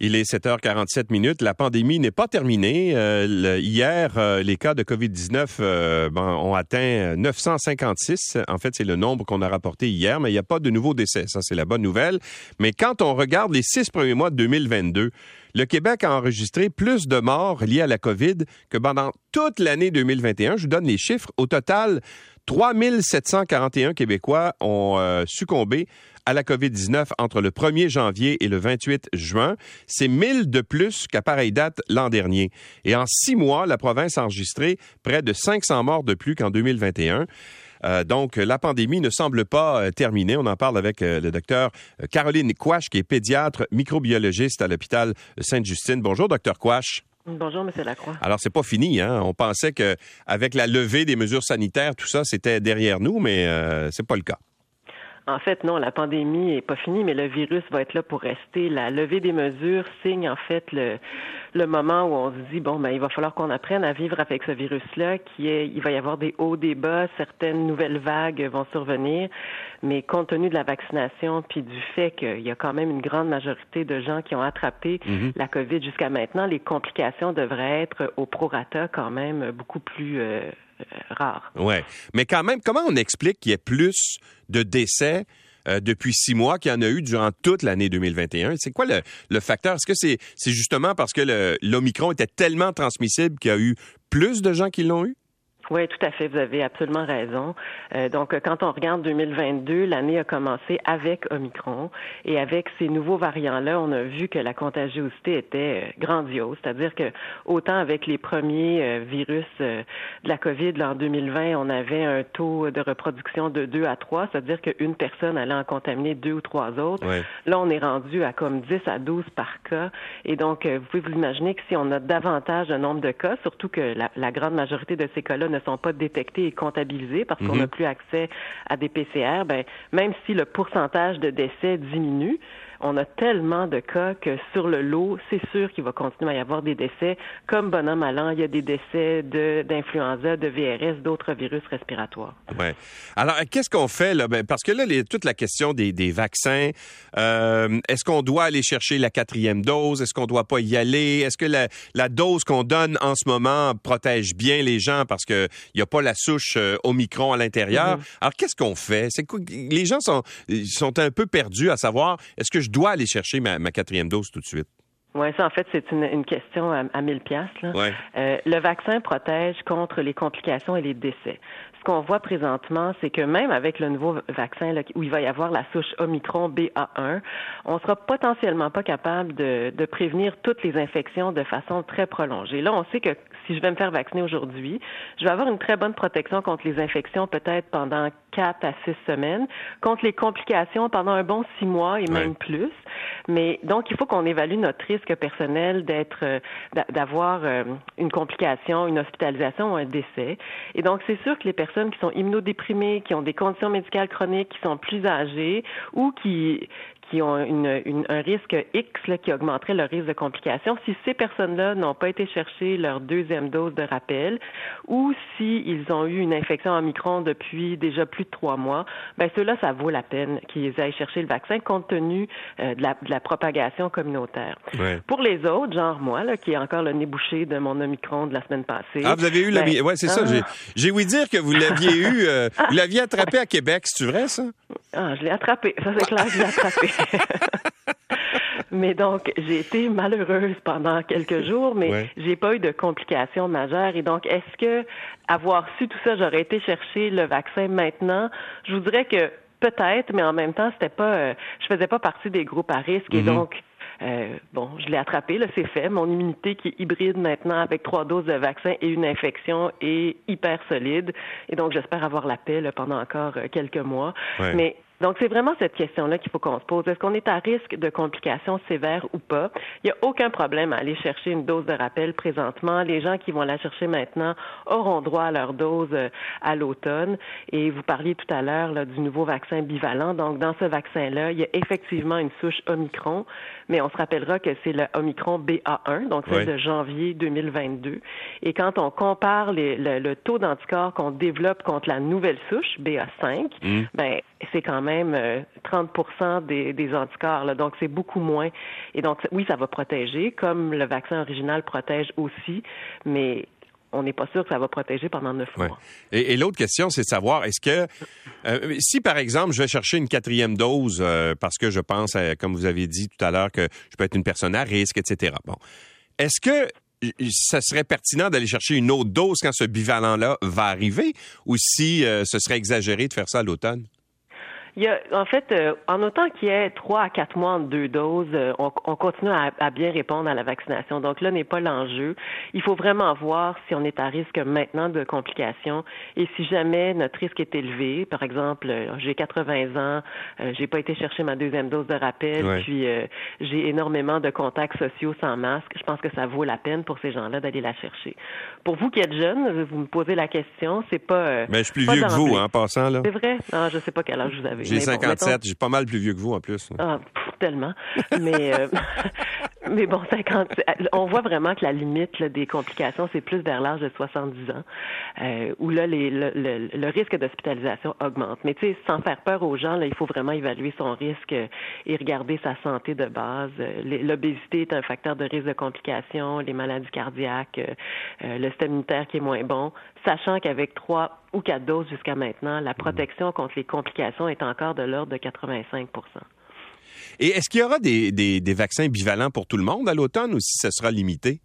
Il est 7h47 minutes. La pandémie n'est pas terminée. Euh, hier, euh, les cas de COVID-19 euh, ben, ont atteint 956. En fait, c'est le nombre qu'on a rapporté hier, mais il n'y a pas de nouveaux décès. Ça, c'est la bonne nouvelle. Mais quand on regarde les six premiers mois de 2022, le Québec a enregistré plus de morts liés à la COVID que pendant toute l'année 2021. Je vous donne les chiffres. Au total, 3741 Québécois ont succombé à la COVID-19 entre le 1er janvier et le 28 juin. C'est 1000 de plus qu'à pareille date l'an dernier. Et en six mois, la province a enregistré près de 500 morts de plus qu'en 2021. Euh, donc, la pandémie ne semble pas euh, terminée. On en parle avec euh, le docteur Caroline Quash, qui est pédiatre microbiologiste à l'hôpital Sainte-Justine. Bonjour, docteur Quash. Bonjour, M. Lacroix. Alors, c'est pas fini, hein? On pensait qu'avec la levée des mesures sanitaires, tout ça, c'était derrière nous, mais c'est pas le cas. En fait, non, la pandémie est pas finie, mais le virus va être là pour rester. La levée des mesures signe en fait le, le moment où on se dit bon, ben il va falloir qu'on apprenne à vivre avec ce virus-là, qui est, il va y avoir des hauts, des bas, certaines nouvelles vagues vont survenir, mais compte tenu de la vaccination puis du fait qu'il y a quand même une grande majorité de gens qui ont attrapé mhm. la COVID jusqu'à maintenant, les complications devraient être au prorata quand même beaucoup plus euh, rare. Ouais, mais quand même, comment on explique qu'il y ait plus de décès euh, depuis six mois qu'il y en a eu durant toute l'année 2021. C'est quoi le, le facteur? Est-ce que c'est justement parce que l'Omicron était tellement transmissible qu'il y a eu plus de gens qui l'ont eu? Oui, tout à fait. Vous avez absolument raison. Euh, donc, quand on regarde 2022, l'année a commencé avec Omicron et avec ces nouveaux variants-là, on a vu que la contagiosité était euh, grandiose. C'est-à-dire que autant avec les premiers euh, virus de la COVID là, en 2020, on avait un taux de reproduction de 2 à 3, c'est-à-dire qu'une personne allait en contaminer deux ou trois autres. Là, on est rendu à comme 10 à 12 par cas. Et donc, vous pouvez vous imaginer que si on a davantage de nombre de cas, surtout que la, la grande majorité de ces cas-là ne ne sont pas détectés et comptabilisés parce qu'on n'a mhm. plus accès à des PCR, ben, même si le pourcentage de décès diminue, on a tellement de cas que sur le lot, c'est sûr qu'il va continuer à y avoir des décès. Comme bonhomme allant, il y a des décès d'influenza, de, VRS, d'autres virus respiratoires. Ouais. Alors, qu'est-ce qu'on fait là? Ben, Parce que là, les, toute la question des, des vaccins. Euh, est-ce qu'on doit aller chercher la quatrième dose? Est-ce qu'on doit pas y aller? Est-ce que la, la dose qu'on donne en ce moment protège bien les gens parce que il y a pas la souche euh, Omicron à l'intérieur? Mm-hmm. Alors, qu'est-ce qu'on fait? C'est les gens sont sont un peu perdus à savoir est-ce que je dois aller chercher ma, quatrième dose tout de suite? Oui, ça, en fait, c'est une, question à, à 1000 pièces. Euh, le vaccin protège contre les complications et les décès ce qu'on voit présentement, c'est que même avec le nouveau vaccin où il va y avoir la souche Omicron BA1, on sera potentiellement pas capable de, de, prévenir toutes les infections de façon très prolongée. Là, on sait que si je vais me faire vacciner aujourd'hui, je vais avoir une très bonne protection contre les infections peut-être pendant quatre à six semaines, contre les complications pendant un bon six mois et même plus. Mais donc, il faut qu'on évalue notre risque personnel d'être, euh, d'avoir euh, une complication, une hospitalisation ou un décès. Et donc, c'est sûr que les personnes qui sont immunodéprimées, qui ont des conditions médicales chroniques, qui sont plus âgées ou qui, qui ont une, un risque X qui augmenterait leur risque de complications si ces personnes-là n'ont pas été chercher leur deuxième dose de rappel ou s'ils ont eu une infection en micron depuis déjà plus de trois mois, ben ceux-là, ça vaut la peine qu'ils aillent chercher le vaccin compte tenu euh, de, la, de, la, propagation communautaire. Pour les autres, genre moi, là, qui est encore le nez bouché de mon Omicron de la semaine passée. Ah, vous avez eu le... Ben, ouais, c'est ça. Ah. J'ai ouï dire que vous l'aviez eu, euh, vous l'aviez attrapé à Québec, c'est vrai, ça? Ah, je l'ai attrapé. Ça, c'est clair, je l'ai attrapé. mais donc, j'ai été malheureuse pendant quelques jours, mais j'ai pas eu de complications majeures. Et donc, est-ce que avoir su tout ça, j'aurais été chercher le vaccin maintenant? Je vous dirais que peut-être, mais en même temps, c'était pas, euh, je faisais pas partie des groupes à risque et mm-hmm. donc. Euh, bon, je l'ai attrapé, là, c'est fait. Mon immunité qui est hybride maintenant avec trois doses de vaccin et une infection est hyper solide. Et donc, j'espère avoir la paix pendant encore euh, quelques mois. Mais donc, c'est vraiment cette question-là qu'il faut qu'on se pose. Est-ce qu'on est à risque de complications sévères ou pas? Il n'y a aucun problème à aller chercher une dose de rappel présentement. Les gens qui vont la chercher maintenant auront droit à leur dose euh, à l'automne. Et vous parliez tout à l'heure du nouveau vaccin bivalent. Donc, dans ce vaccin-là, il y a effectivement une souche Omicron, mais on se rappellera que c'est le Omicron BA1, donc c'est de janvier 2022. Et quand on compare le, taux d'anticorps qu'on développe contre la nouvelle souche BA5, mmh. ben c'est quand même 30 euh, des, des anticorps. Là, donc, c'est beaucoup moins. Et donc, oui, ça va protéger, comme le vaccin original protège aussi, mais on n'est pas sûr que ça va protéger pendant neuf mois. Et, l'autre question, c'est de savoir, est-ce que euh, si, par exemple, je vais chercher une quatrième dose euh, parce que je pense, comme vous avez dit tout à l'heure, que je peux être une personne à risque, etc. Bon, est-ce que ça serait pertinent d'aller chercher une autre dose quand ce bivalent-là va arriver ou si ce serait exagéré de faire ça à l'automne? Il y a, en fait, euh, en autant qu'il y ait trois à quatre mois en deux doses, euh, on, on, continue à, à, bien répondre à la vaccination. Donc là n'est pas l'enjeu. Il faut vraiment voir si on est à risque maintenant de complications et si jamais notre risque est élevé. Par exemple, euh, j'ai 80 ans, j'ai pas été chercher ma deuxième dose de rappel, puis j'ai énormément de contacts sociaux sans masque. Je pense que ça vaut la peine pour ces gens-là d'aller la chercher. Pour vous qui êtes jeune, vous me posez la question, c'est pas. Mais je suis plus vieux que vous, hein, en passant là. C'est vrai? Ah, je sais pas quel âge vous avez. J'ai 57, j'ai pas mal plus vieux que vous en plus. Ah, tellement. Mais, euh, mais bon, 50, on voit vraiment que la limite des complications, c'est plus vers l'âge de 70 ans, euh, où là, le, risque d'hospitalisation augmente. Mais tu sais, sans faire peur aux gens, là, il faut vraiment évaluer son risque et regarder sa santé de base. L'obésité est un facteur de risque de complications, les maladies cardiaques, euh, le système immunitaire qui est moins bon, sachant qu'avec trois ou quatre doses jusqu'à maintenant, la protection contre les complications est encore de l'ordre de 85 Et est-ce qu'il y aura des, des, vaccins bivalents pour tout le monde à l'automne ou si ce sera limité?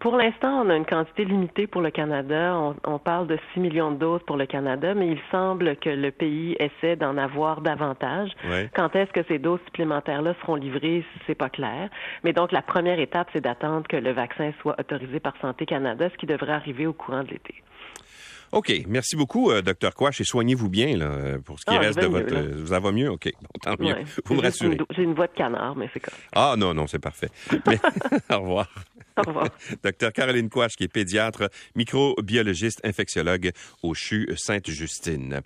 Pour l'instant, on a une quantité limitée pour le Canada. On, parle de 6 millions de doses pour le Canada, mais il semble que le pays essaie d'en avoir davantage. Quand est-ce que ces doses supplémentaires-là seront livrées, c'est pas clair. Mais donc, la première étape, c'est d'attendre que le vaccin soit autorisé par Santé Canada, ce qui devrait arriver au courant de l'été. OK. Merci beaucoup, euh, docteur Quash, et soignez-vous bien là, pour ce qui ah, reste de votre. Ça va mieux? OK. Bon, tant mieux. Vous me rassurez. J'ai une voix de canard, mais c'est correct. Ah non, non, c'est parfait. au revoir. Au revoir. docteur Caroline Quash, qui est pédiatre, microbiologiste, infectiologue au CHU Sainte-Justine.